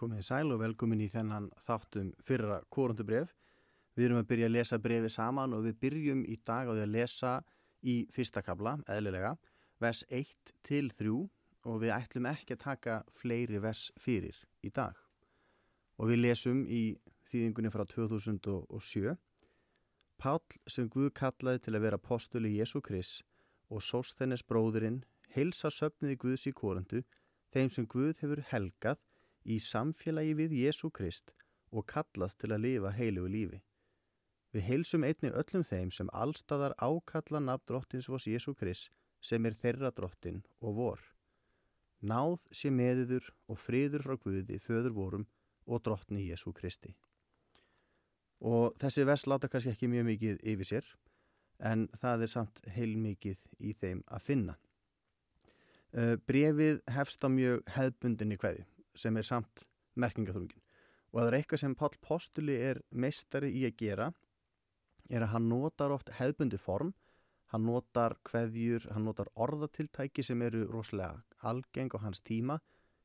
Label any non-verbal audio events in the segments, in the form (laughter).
Komið sæl og velkomin í þennan þáttum fyrra korundubref. Við erum að byrja að lesa brefi saman og við byrjum í dag á því að lesa í fyrsta kabla, eðlilega, vers 1 til 3 og við ætlum ekki að taka fleiri vers fyrir í dag. Og við lesum í þýðingunni frá 2007. Pál sem Guð kallaði til að vera postuli Jésu Krist og Sóstennes bróðurinn heilsa söpniði Guðs í korundu þeim sem Guð hefur helgað í samfélagi við Jésu Krist og kallað til að lifa heilugu lífi. Við heilsum einni öllum þeim sem allstaðar ákalla nafn drottins vos Jésu Krist sem er þeirra drottin og vor. Náð sé meðiður og friður frá Guði föður vorum og drottni Jésu Kristi. Og þessi vers láta kannski ekki mjög mikið yfir sér en það er samt heilmikið í þeim að finna. Uh, brefið hefst á mjög hefðbundinni hverði sem er samt merkingaþrungin og það er eitthvað sem Pál Postuli er meistari í að gera er að hann notar oft hefðbundi form hann notar hverðjur, hann notar orðatiltæki sem eru rosalega algeng á hans tíma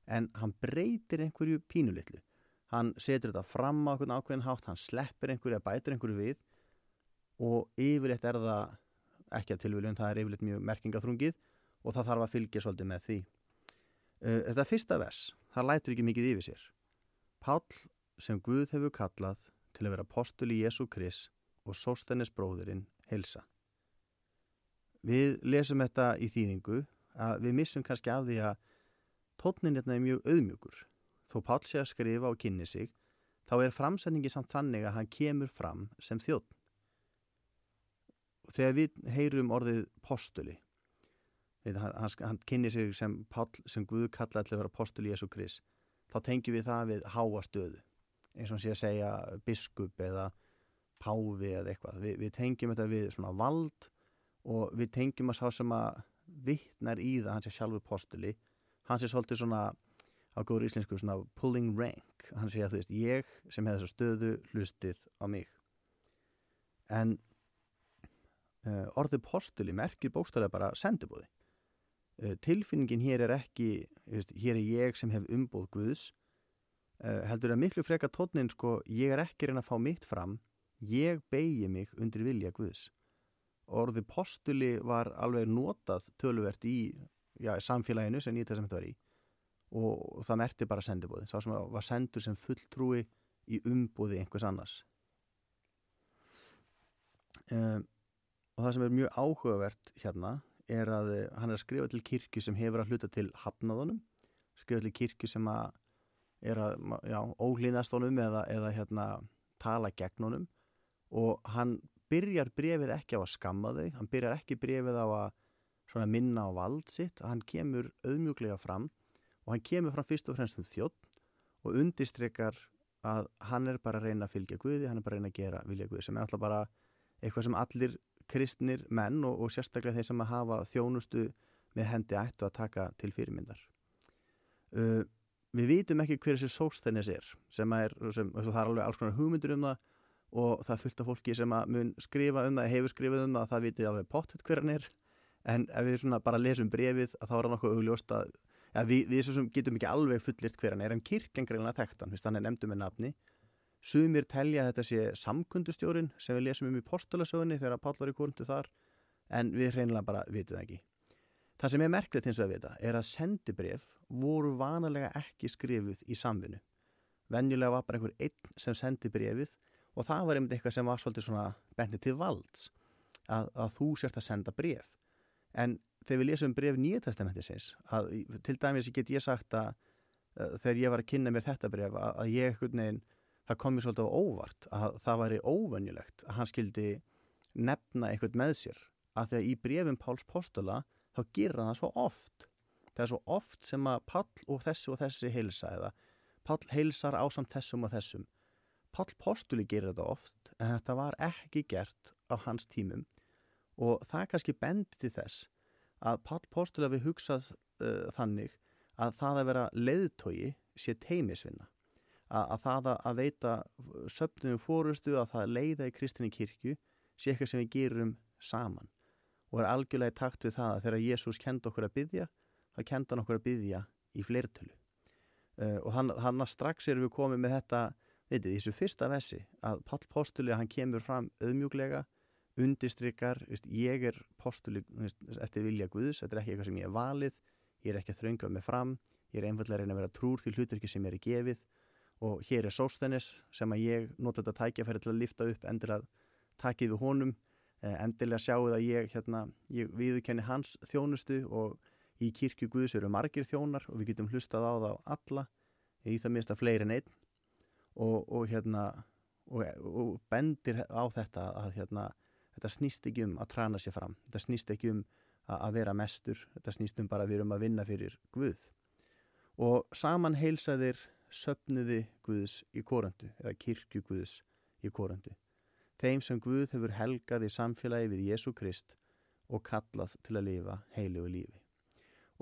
en hann breytir einhverju pínulitlu hann setur þetta fram á ákveðin hátt hann sleppir einhverju að bætir einhverju við og yfirleitt er það ekki að tilvíljum, það er yfirleitt mjög merkingaþrungið og það þarf að fylgja svolítið með því. Uh, Þetta fyrsta vers það lætur ekki mikið yfir sér. Pál sem Guð hefur kallað til að vera postul í Jésu Krist og sóstennis bróðurinn helsa Við lesum þetta í þýðingu að við missum kannski af því að tótnin hérna er mjög auðmjögur þó Pál sé að skrifa og kynni sig þá er framsendingi samt þannig að hann kemur fram sem þjótt þegar við heyrum orðið postuli hann, hann kynni sig sem Pál sem Guð kallaði til að vera postuli Jésu Krist. Þá tengjum við það við háa stöðu. Eins og sé að segja biskup eða páfi eða eitthvað. Við, við tengjum þetta við svona vald og við tengjum að sá sem að vittnar í það hans er sjálfur postuli hans er svolítið svona á góður íslensku svona pulling rank. Hann sé að þú veist ég sem hefði þessu stöðu hlustið á mig. En uh, orðið postuli merkir bókstæðilega bara sendibúði tilfinningin hér er ekki hér er ég sem hef umbúð Guðs. Uh, heldur að miklu freka tónin sko ég er ekki reyna að fá mitt fram. Ég beigi mig undir vilja Guðs. Orðið postuli var alveg notað töluvert í já, samfélaginu sem nýtt þessum þetta var í. Og það merti bara sendibóði sá sem var sendur sem fulltrúi í umbúði einhvers annars. Um, og það sem er mjög áhugavert hérna er að hann er að skrifa til kirkju sem hefur að hluta til hafnaðunum skrifa til kirkju sem að er að, já, ólínast honum eða, eða hérna tala gegn honum. Og hann byrjar brefið ekki á að skamma þau hann byrjar ekki brefið á að minna á vald sitt, hann kemur auðmjúklega fram og hann kemur fram fyrst og fremst um þjótt og undistrykkar að hann er bara að reyna að fylgja Guði, hann er bara að reyna að gera vilja Guði sem er alltaf bara eitthvað sem allir kristnir menn og, og sérstaklega þeir sem að hafa þjónustu með hendi ættu að taka til fyrirmyndar. Uh, við vitum ekki hver þessi sóstennis er sem er, sem, það er alveg alls konar hugmyndur um það og það af fólki sem að mun skrifa um það, hefur skrifað um það, það vitið alveg pottet hver hann er en ef við bara lesum brefið að þá er hann okkur augljóst að ja, við, við svo sem getum ekki alveg fullirt hver hann er en kirkjan greinlega þekktan, hann er nefndu með nafni sumir telja að þetta sé samkundustjórin sem við lesum um í postulasögunni þegar Pál var í korundu þar en við reynilega bara vitum það ekki. Það sem er merklegt eins og að vita er að sendibref voru vanalega ekki skrifuð í samvinnu. Venjulega var bara einhver einn sem sendi brefið og það var einmitt eitthvað sem var svolítið svona bennið til valds að, að þú sért að senda bref en þegar við lesum bref nýjatestamentisins að til dæmis get ég sagt að uh, þegar ég var að kynna mér þetta bref að, að ég ekkert neginn, það kom mér svolítið á óvart að það væri óvönjulegt að hann skildi nefna eitthvað með sér að þegar í brefum Páls Postula þá gera það svo oft. Það er svo oft sem að Pál og þessi og þessi heilsa eða Pál heilsar á samt þessum og þessum. Pál Postuli gerir þetta oft en þetta var ekki gert á hans tímum og það kannski bendi til þess að Pál Póstul hafi hugsað uh, þannig að það að vera leiðtogi sé teimisvinna að, að það að veita söpnum fórustu að það leiða í kristinni kirkju sé eitthvað sem við gerum saman. Og er algjörlega í takt við það að þegar Jésús kenda okkur að byggja þá kenda hann okkur að byggja í fleirtölu. Uh, og hann, hann strax erum við komið með þetta veitir, þessu fyrsta vessi að Pál Postuli hann kemur fram auðmjúglega undistrykar, ég er postuli eftir vilja Guðs, þetta er ekki eitthvað sem ég er valið, ég er ekki að þrönga með fram, ég er einfallega að reyna að vera trúr því hluturki sem ég er gefið og hér er Sóstenis sem að ég nota þetta tækjafæri til að lifta upp endilega takið við honum eh, endilega sjáu það að ég, hérna, ég viðkenni hans þjónustu og í kirkju Guðs eru margir þjónar og við getum hlustað á það á alla í það minnst að fleiri neitt og, og hérna og, og bendir á þetta að hérna, þetta snýst ekki um að trana sér fram þetta snýst ekki um að, að vera mestur þetta snýst um bara að við erum að vinna fyrir Guð. Og saman heilsaðir söpnuði Guðs í korandu eða kirkju Guðs í korandu. Þeim sem Guð hefur helgað í samfélagi við Jésu Krist og kallað til að lifa heilugu lífi.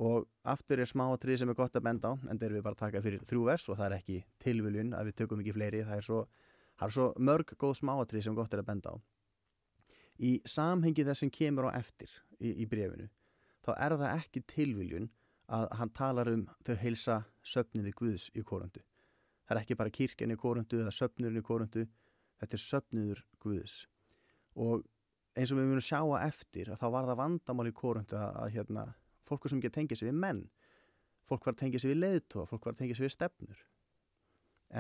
Og aftur er smáatrið sem er gott að benda á, en er við bara taka fyrir þrjú vers og það er ekki tilviljun að við tökum ekki fleiri, það er svo, það er svo mörg góð smáatrið sem gott er að benda á. Í samhengi þess sem kemur á eftir í, í brefinu, þá er það ekki tilviljun að hann talar um þau heilsa söpniði Guðs í korundu. Það er ekki bara kirkjan í korundu eða söpnurinn í korundu, þetta er söpniður Guðs. Og eins og við munum sjá að eftir að þá var það vandamál í korundu að, að hérna, fólku sem ekki tengið sér við menn, fólk var að tengið sér við leiðtóa, fólk var að tengið sér við stefnur.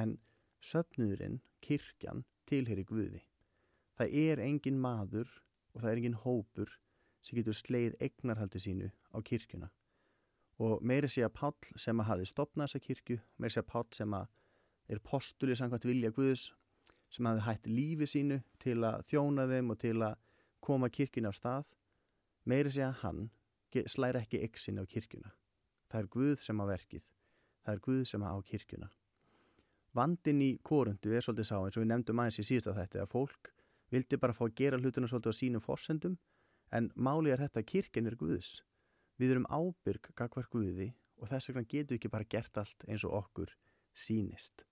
En söpniðurinn, kirkjan, tilheyri Guði. Það er engin maður og það er engin hópur sem getur sleið egnarhaldi sínu á kirkjuna og meiri sé að Pál sem að hafi stopnað þessa kirkju, meiri sé að Pál sem að er postuli samkvæmt vilja Guðs sem hafi hætt lífi sínu til að þjóna þeim og til að koma kirkjuna á stað. Meiri sé að hann slæri ekki eksin á kirkjuna. Það er Guð sem á verkið. Það er Guð sem á kirkjuna. Vandin í korundu er svolítið sá eins og við nefndum aðeins í síðasta þetta að fólk vildi bara fá að gera hlutuna svolítið á sínum forsendum en máli er þetta að kirkjan er Guðs Við erum ábyrg gagvar Guði og þess vegna getum við ekki bara gert allt eins og okkur sínist.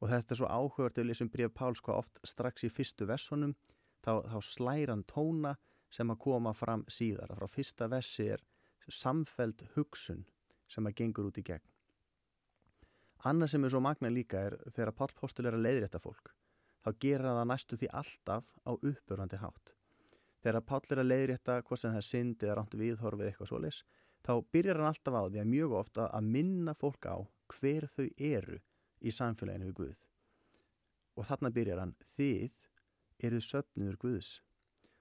Og þetta er svo áhugart að við lesum bref Páls hvað oft strax í fyrstu versunum þá, þá slæran tóna sem að koma fram síðar. Frá fyrsta versi er samfeld hugsun sem að gengur út í gegn. Annað sem er svo magna líka er þegar Pál Póstul er að leiðrætta fólk þá gera það næstu því alltaf á uppbörandi hátt þegar Páll er að leiðrétta hvort sem það er synd eða ránt viðhorfið eitthvað svoleis þá byrjar hann alltaf á því að mjög ofta að minna fólk á hver þau eru í samfélaginu við Guð. Og þarna byrjar hann þið eru söpnur Guðs.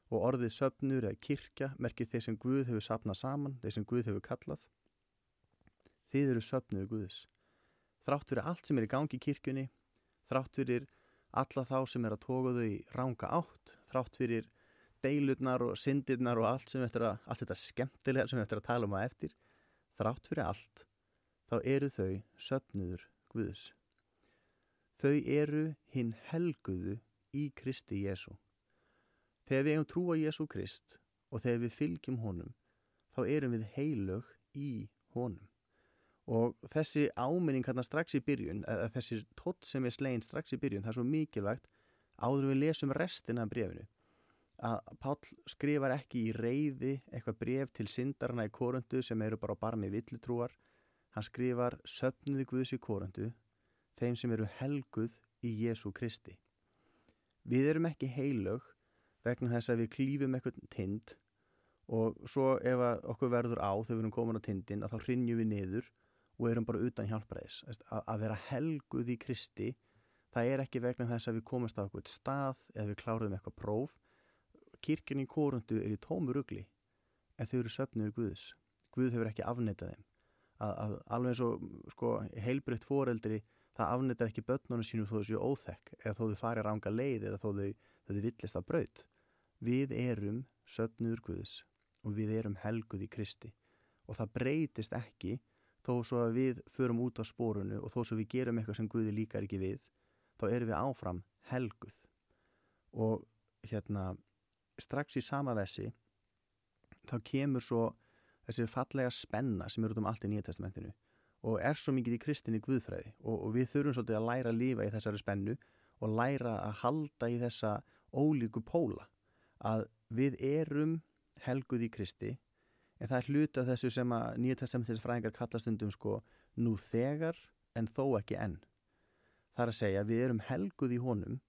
Og orðið söpnur eða kirkja merkir þeir sem Guð hefur sapnað saman þeir sem Guð hefur kallað. Þið eru söpnur Guðs. Þrátt fyrir allt sem er í gangi í kirkjunni þrátt fyrir alla þá sem er að tóka þau í ránga átt þrátt fyrir deilurnar og syndirnar og allt sem eftir að, allt þetta skemmtilega sem eftir að tala um að eftir, þrátt fyrir allt, þá eru þau söpnuður Guðs. Þau eru hinn helguðu í Kristi Jésu. Þegar við hefum trú á Jésu Krist og þegar við fylgjum honum, þá erum við heilög í honum. Og þessi áminning hérna strax í byrjun, þessi tótt sem er slegin strax í byrjun, það er svo mikilvægt áður við lesum restina af brefinu að Pál skrifar ekki í reyði eitthvað bref til syndarna í korundu sem eru bara á barmi villutrúar. Hann skrifar söpnuði Guðs í korundu þeim sem eru helguð í Jésu Kristi. Við erum ekki heilög vegna þess að við klífum eitthvað tind og svo ef okkur verður á þegar við erum komin á tindin að þá hrinjum við niður og erum bara utan hjálpræðis. Að, að vera helguð í Kristi það er ekki vegna þess að við komumst á eitthvað stað eða við kláruðum eitthvað próf kirkjan í kórundu er í tómu ruggli en þau eru söpnur Guðs. Guð hefur ekki afneitað þeim. Að, að, alveg eins og sko, heilbriðt foreldri það afneitar ekki börnunum sínu þó þau séu óþekk eða þó þau fari ranga leið eða þó þau, þau villist að braut. Við erum söpnur Guðs og við erum helguð í Kristi. Og það breytist ekki þó svo að við förum út á spórunu og þó svo við gerum eitthvað sem Guði líkar ekki við þá erum við áfram helguð. Og hérna strax í sama vessi þá kemur svo þessi fallega spenna sem er út um allt í Nýja testamentinu og er svo mikið í kristinni guðfræði og, og við þurfum svolítið að læra að lífa í þessari spennu og læra að halda í þessa ólíku póla að við erum helguð í kristi en það er hluta þessu sem að Nýja testamentins fræðingar kallast undum sko nú þegar en þó ekki enn. Það er að segja við erum helguð í honum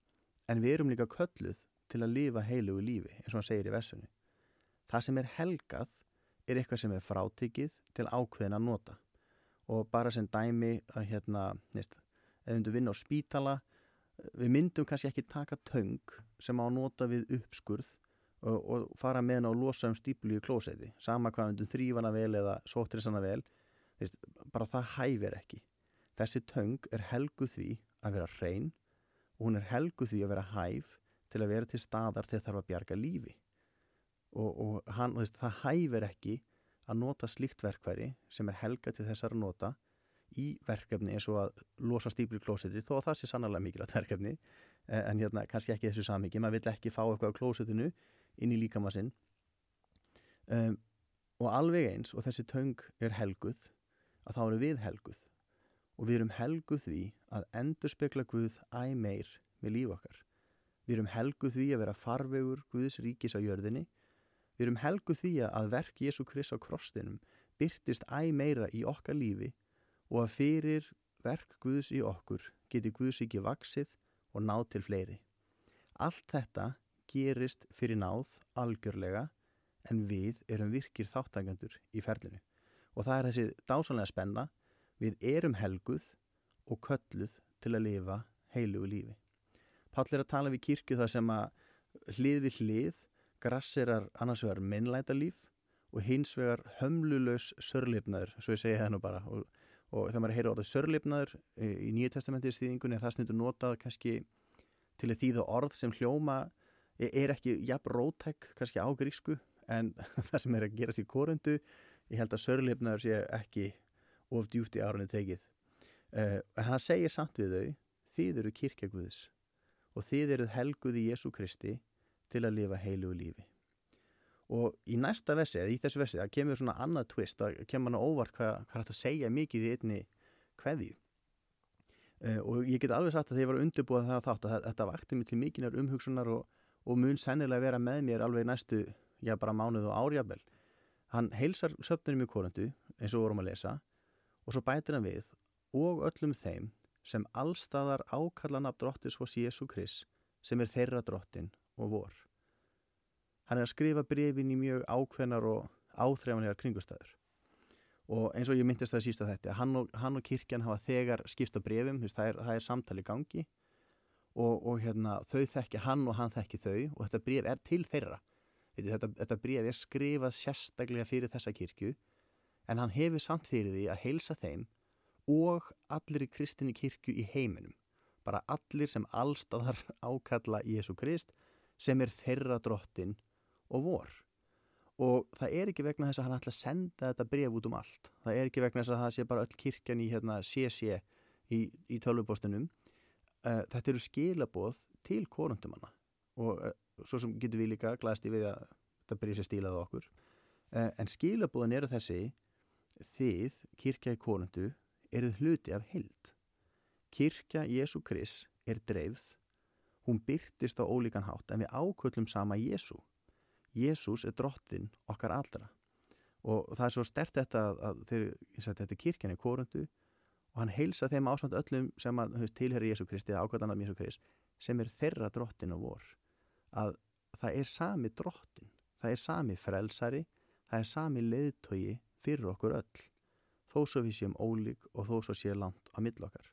en við erum líka kölluð til að lifa heilugu lífi eins og hann segir í versunni. Það sem er helgað er eitthvað sem er frátikið til ákveðin að nota. Og bara sem dæmi að hérna, neist, ef við myndum vinna á spítala við myndum kannski ekki taka töng sem á nota við uppskurð og, og fara með henn á losa um stíplu í klósetti, sama hvað myndum þrývana vel eða sótrisana vel neist, bara það hæfir ekki. Þessi töng er helguð því að vera hrein og hún er helguð því að vera hæf til að vera til staðar til þarf að bjarga lífi. Og, og hann, veist, það hæfir ekki að nota slíkt verkværi sem er helga til þessar að nota í verkefni eins og að losa stípli klósetti þó að það sé sannlega mikilvægt verkefni e, en hérna kannski ekki þessu samíki maður vill ekki fá eitthvað á klósettinu inn í líkamassinn um, og alveg eins og þessi töng er helguð að þá eru við helguð. Og við erum helguð því að endur spekla Guð æg meir með líf okkar við erum helguð því að vera farvegur Guðs ríkis á jörðinni Við erum helguð því að verk Jésu Krist á krostinum byrtist æg meira í okkar lífi og að fyrir verk Guðs í okkur geti Guðs ekki vaksið og náð til fleiri. Allt þetta gerist fyrir náð algjörlega en við erum virkir þáttakandur í ferlinu. Og það er þessi dásanlega spenna, við erum helguð og kölluð til að lifa heilugu lífi. Páll er að tala við kirkju það sem að hlið við hlið grassirar annars vegar minnlæta líf og hins vegar hömlulegs sörlipnaður, svo ég segi það nú bara. Og, og þegar maður heyrir orðið sörlipnaður í, í Nýju testamentið stíðingunni það snittur notað kannski til að þýða orð sem hljóma e, er ekki jafn rótæk kannski á grísku en (laughs) það sem er að gerast í korundu. Ég held að sörlipnaður sé ekki of djúft í árunni tekið. Uh, en hann segir samt við þau þið eru kirkjagvöðs og þið eruð helguð í Jésu Kristi til að lifa heilugu lífi. Og í næsta versi, eða í þessu versi, það kemur svona annað twist, það kemur hann óvart hvað, hvað hægt að segja mikið í einni hverði. Uh, eh, og ég get alveg sagt að þegar ég var undirbúið það þátt að þetta vakti mig til mikinar umhugsunar og, og mun sennilega vera með mér alveg næstu, já bara mánuð og árjabel. Hann heilsar söpnunum í korundu, eins og vorum að lesa, og svo bætir hann við, og öllum þeim sem allstaðar ákallan af drottis fós Jésu Krist, sem er þeirra drottin og vor. Hann er að skrifa brefin í mjög ákveðnar og áþreifanlegar kringustæður og eins og ég myndist það sísta þetta, hann og, hann og kirkjan hafa þegar skipst á brefum, það er, það er samtali gangi og, og hérna, þau þekki hann og hann þekki þau og þetta bref er til þeirra. Þetta, þetta bref er skrifað sérstaklega fyrir þessa kirkju en hann hefur samt fyrir því að heilsa þeim og allir í kristinni kirkju í heiminum. Bara allir sem allstaðar (laughs) ákalla Jésu Krist sem er þeirra drottin og vor. Og það er ekki vegna þess að hann ætla að senda þetta bref út um allt. Það er ekki vegna þess að það sé bara öll kirkjan í hérna, CC í, í tölvupostunum uh, þetta eru skilaboð til korundumanna og uh, svo sem getur við líka glæst í við að þetta bref sé stílað okkur. Uh, en skilaboðan eru þessi þið, kirkja í korundu eruð hluti af hild kirkja Jésu Kris er dreifð Hún byrtist á ólíkan hátt en við áköllum sama Jésu. Jésús er drottin okkar allra. Og það er svo stert þetta að, þeir, þetta er kirkjan í korundu og hann heilsa þeim ásvönd öllum sem að, tilheri Jésu Kristi eða ákvöldan af Jésu Krist sem er þeirra drottin og vor. Að það er sami drottin, það er sami frelsari, það er sami leiðtogi fyrir okkur öll. Þó svo við séum ólík og þó svo séum langt á millokkar.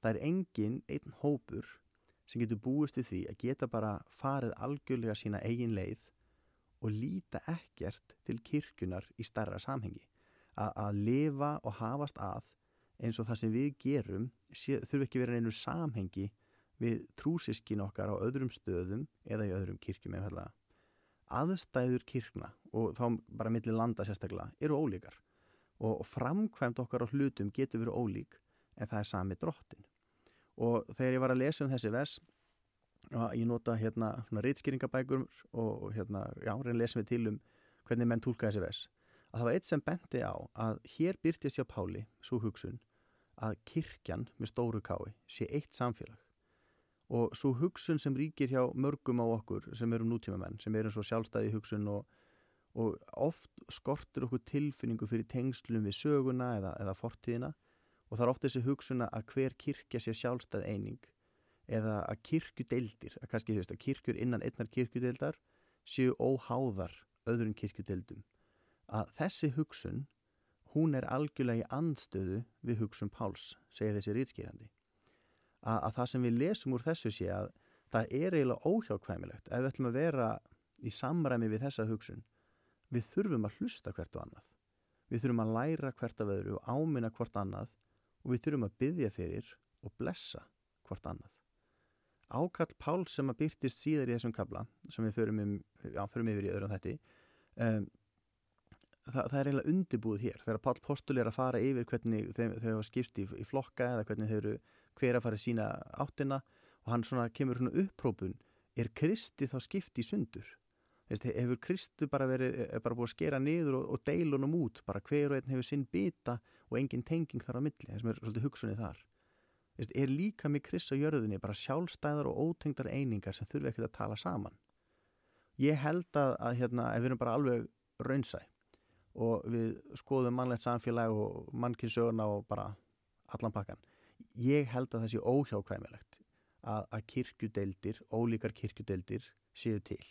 Það er engin einn hópur sem getur búist við því að geta bara farið algjörlega sína eigin leið og líta ekkert til kirkjunar í starra samhengi. A að lifa og hafast að eins og það sem við gerum þurfi ekki verið einu samhengi við trúsiskin okkar á öðrum stöðum eða í öðrum kirkjum eða aðstæður kirkna og þá bara millir landa sérstaklega eru ólíkar og framkvæmt okkar á hlutum getur verið ólík en það er sami drottin og þegar ég var að lesa um þessi vers ég nota hérna svona reitskýringabækur og hérna, já, reyna lesum við til um hvernig menn tólka þessi vers að það var eitt sem bendi á að hér byrtist hjá Páli, svo hugsun að kirkjan með stóru kái sé eitt samfélag. Og svo hugsun sem ríkir hjá mörgum á okkur sem eru nútíma menn, sem eru svo sjálfstæði hugsun og, og oft skortur okkur tilfinningu fyrir tengslum við söguna eða, eða fortíðina. Og það er ofta þessi hugsunna að hver kirkja sé sjálfstæð eining. Eða að kirkjudeildir, að kannski veist að kirkjur innan einnar kirkjudeildar séu óháðar öðrum kirkjudeildum. Að þessi hugsun hún er algjörlega í andstöðu við hugsun Páls, segir þessi rýtskýrandi að, að það sem við lesum úr þessu sé að það er eiginlega óhjákvæmilegt ef við ætlum að vera í samræmi við þessa hugsun við þurfum að hlusta hvert og annað. Við þurfum að læra hvert af öðru og áminna hvort annað og við þurfum að byggja fyrir og blessa hvort annað. Ákall Pál sem að byrtist síðar í þessum kabla sem við förum, um, já, förum yfir í öðrum þetti um, það, það er eiginlega undibúð hér. Þegar Pál Postul er að fara yfir hvernig þau hafa skipst í, í flokka eða hvernig þau eru hver að fara sína áttina og hann svona kemur svona upprópun er Kristi þá skipt í sundur Veist, hefur Kristu bara verið bara búið að skera niður og, og deilunum út? Bara hver og einn hefur sinn bita og engin tenging þar á milli, þess að er svolítið hugsunni þar. Veist, er líka með Krist á jörðinni bara sjálfstæðar og ótengdar einingar sem þurfi ekkert að tala saman? Ég held að, að hérna, við erum bara alveg raunsæ og við skoðum mannlegt samfélag og mannkinsöguna og bara allan pakkan ég held að það sé óhjákvæmilegt að, að kirkjudeildir, ólíkar kirkjudeildir séu til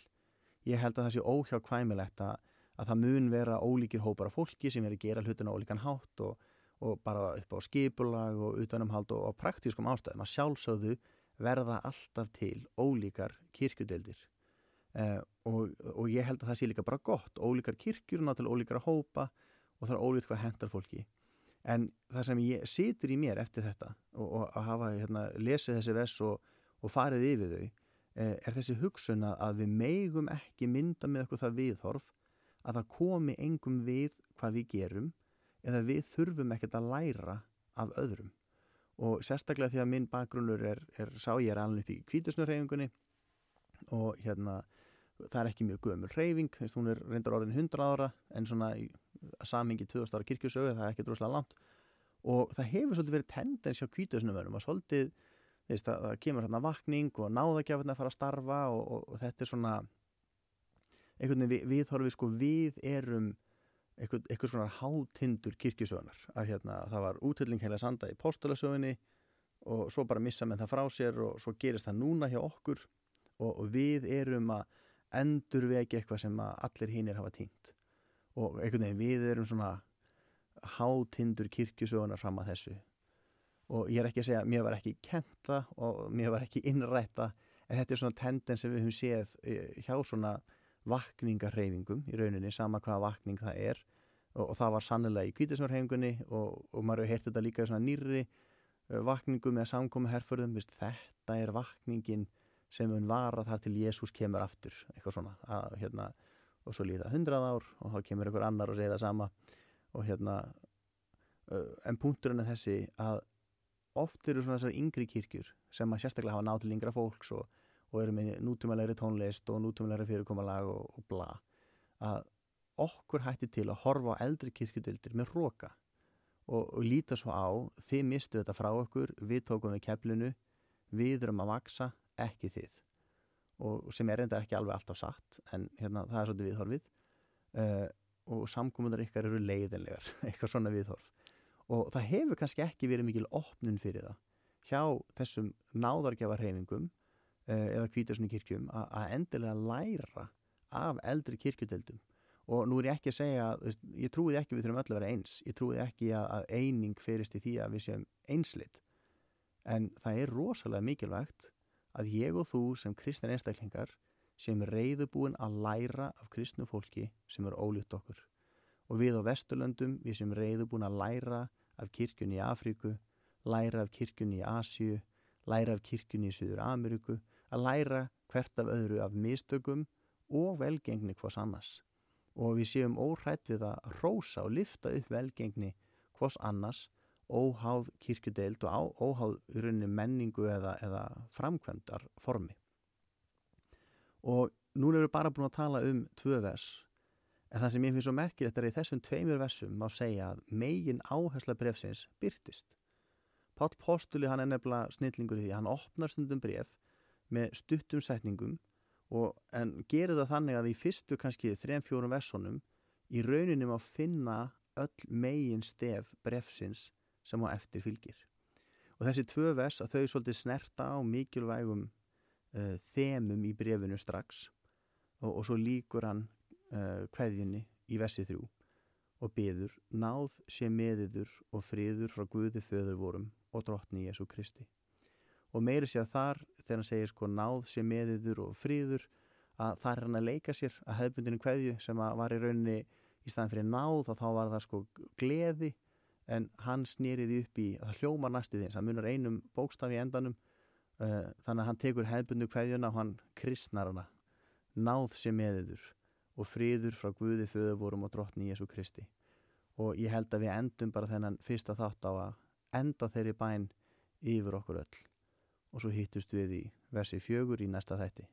ég held að það sé óhjákvæmilegt að, að það mun vera ólíkir hópar af fólki sem er að gera hlutina ólíkan hátt og, og bara upp á skipulag og utanumhald og, og praktískum ástæðum. Að sjálfsögðu verða alltaf til ólíkar kirkjudeldir eh, og, og ég held að það sé líka bara gott. Ólíkar kirkjur, náttúrulega ólíkar hópa og það er ólíkt hvað hendar fólki. En það sem ég situr í mér eftir þetta og, að hafa hérna, lesið þessi vess og farið yfir þau er þessi hugsun að við meigum ekki mynda með okkur það viðhorf að það komi engum við hvað við gerum eða við þurfum ekkert að læra af öðrum. Og sérstaklega því að minn bakgrunnur er, er sá ég er alveg upp í kvítusnurreyfingunni og hérna það er ekki mjög gömul reyfing hún er reyndar orðin 100 ára en svona samingi 2000 ára kirkjusögu það er ekki droslega langt. Og það hefur svolítið verið tendens hjá kvítusnurverðum að svolítið Þeist, það, það kemur hérna vakning og náðagjafin að fara að starfa og, og, og þetta er svona einhvern veginn við, við þorfum við sko við erum einhvern, einhvern svona hátindur kirkjusögunar að hérna það var útölling heila sanda í postulasögunni og svo bara missa með það frá sér og svo gerist það núna hjá okkur og, og við erum að endur vegi eitthvað sem allir hinnir hafa týnt. Og einhvern veginn við erum svona hátindur kirkjusögunar fram að þessu og ég er ekki að segja að mér var ekki kenta og mér var ekki innrætta en þetta er svona tendens sem við höfum séð eh, hjá svona vakningarreyfingum í rauninni, sama hvaða vakning það er. Og, og það var sannilega í kvítisnarreyfingunni og, og maður hefur heyrt þetta líka í svona nýri eh, vakningum eða samkomi herrförðum, þetta er vakningin sem hún var að þar til Jésús kemur aftur, eitthvað svona að, hérna, og svo líða hundrað ár og þá kemur einhver annar og segja það sama. Og hérna eh, en punkturinn er þessi að oft eru svona þessar yngri kirkjur sem að sérstaklega hafa nátt til yngra fólks og, og eru með nútumalegri tónlist og nútumalegri fyrirkomalag og, og bla að okkur hætti til að horfa á eldri kirkjudildir með róka og, og líta svo á þið mistu þetta frá okkur, við tókum við keflinu við erum að vaksa, ekki þið. Og sem er enda ekki alveg alltaf satt en hérna það er svolítið viðhorfið. Uh, og samkominnur ykkar eru leiðinlegar (laughs) eitthvað svona viðhorf og það hefur kannski ekki verið mikil opnun fyrir það hjá þessum náðargjafarhefingum eh, eða kvítasunni kirkjum að endilega læra af eldri kirkjudeldum og nú er ég ekki að segja, ég trúið ekki við þurfum öll að vera eins, ég trúið ekki að eining ferist í því að við séum einslit. En það er rosalega mikilvægt að ég og þú sem kristnir einstaklingar sem reyðubúin að læra af kristnu fólki sem er ólíkt okkur og við á Vesturlöndum, við sem reyðu búin að læra af kirkjunni í Afríku, læra af kirkjunni í Asju, læra af kirkjunni í Suður Ameríku, að læra hvert af öðru af mistökum og velgengni hvors annars. Og við séum óhrætt við að rósa og lifta upp velgengni hvors annars, óháð kirkjudeild og óháð í rauninni menningu eða, eða framkvæmdar formi. Og núna erum við bara búin að tala um tvö vers En það sem ég finnst svo merkilegt er að í þessum tveimur versum má segja að megin áhersla brefsins byrtist. Pál Postuli hann er nefnilega snillingur í því að hann opnar stundum bref með stuttum setningum og, en gerir það þannig að í fyrstu kannski þrejum fjórum versonum í rauninum að finna öll megin stef brefsins sem á eftir fylgir. Og þessi tvö vers að þau svolítið snerta á mikilvægum uh, þemum í brefinu strax og, og svo líkur hann uh, kveðjunni í versi þrjú og byður náð sé meðiður og friður frá Guði föður vorum og drottni Jésu Kristi. Og meiri sé að þar þegar hann segir sko náð sé meðiður og friður að það er hann að leika sér að hefðbundinu kveðju sem var í rauninni í staðan fyrir náð og þá var það sko gleði en hann snýriði upp í að það hljómar næstu því það munar einum bókstaf í endanum uh, þannig að hann tekur hefðbundu kveðjuna og hann kristnar hana náð sem meðiður og friður frá Guði föðuvorum og drottni Jésu Kristi. Og ég held að við endum bara þennan fyrsta þátt á að enda þeirri bæn yfir okkur öll. Og svo hittust við í versi fjögur í næsta þætti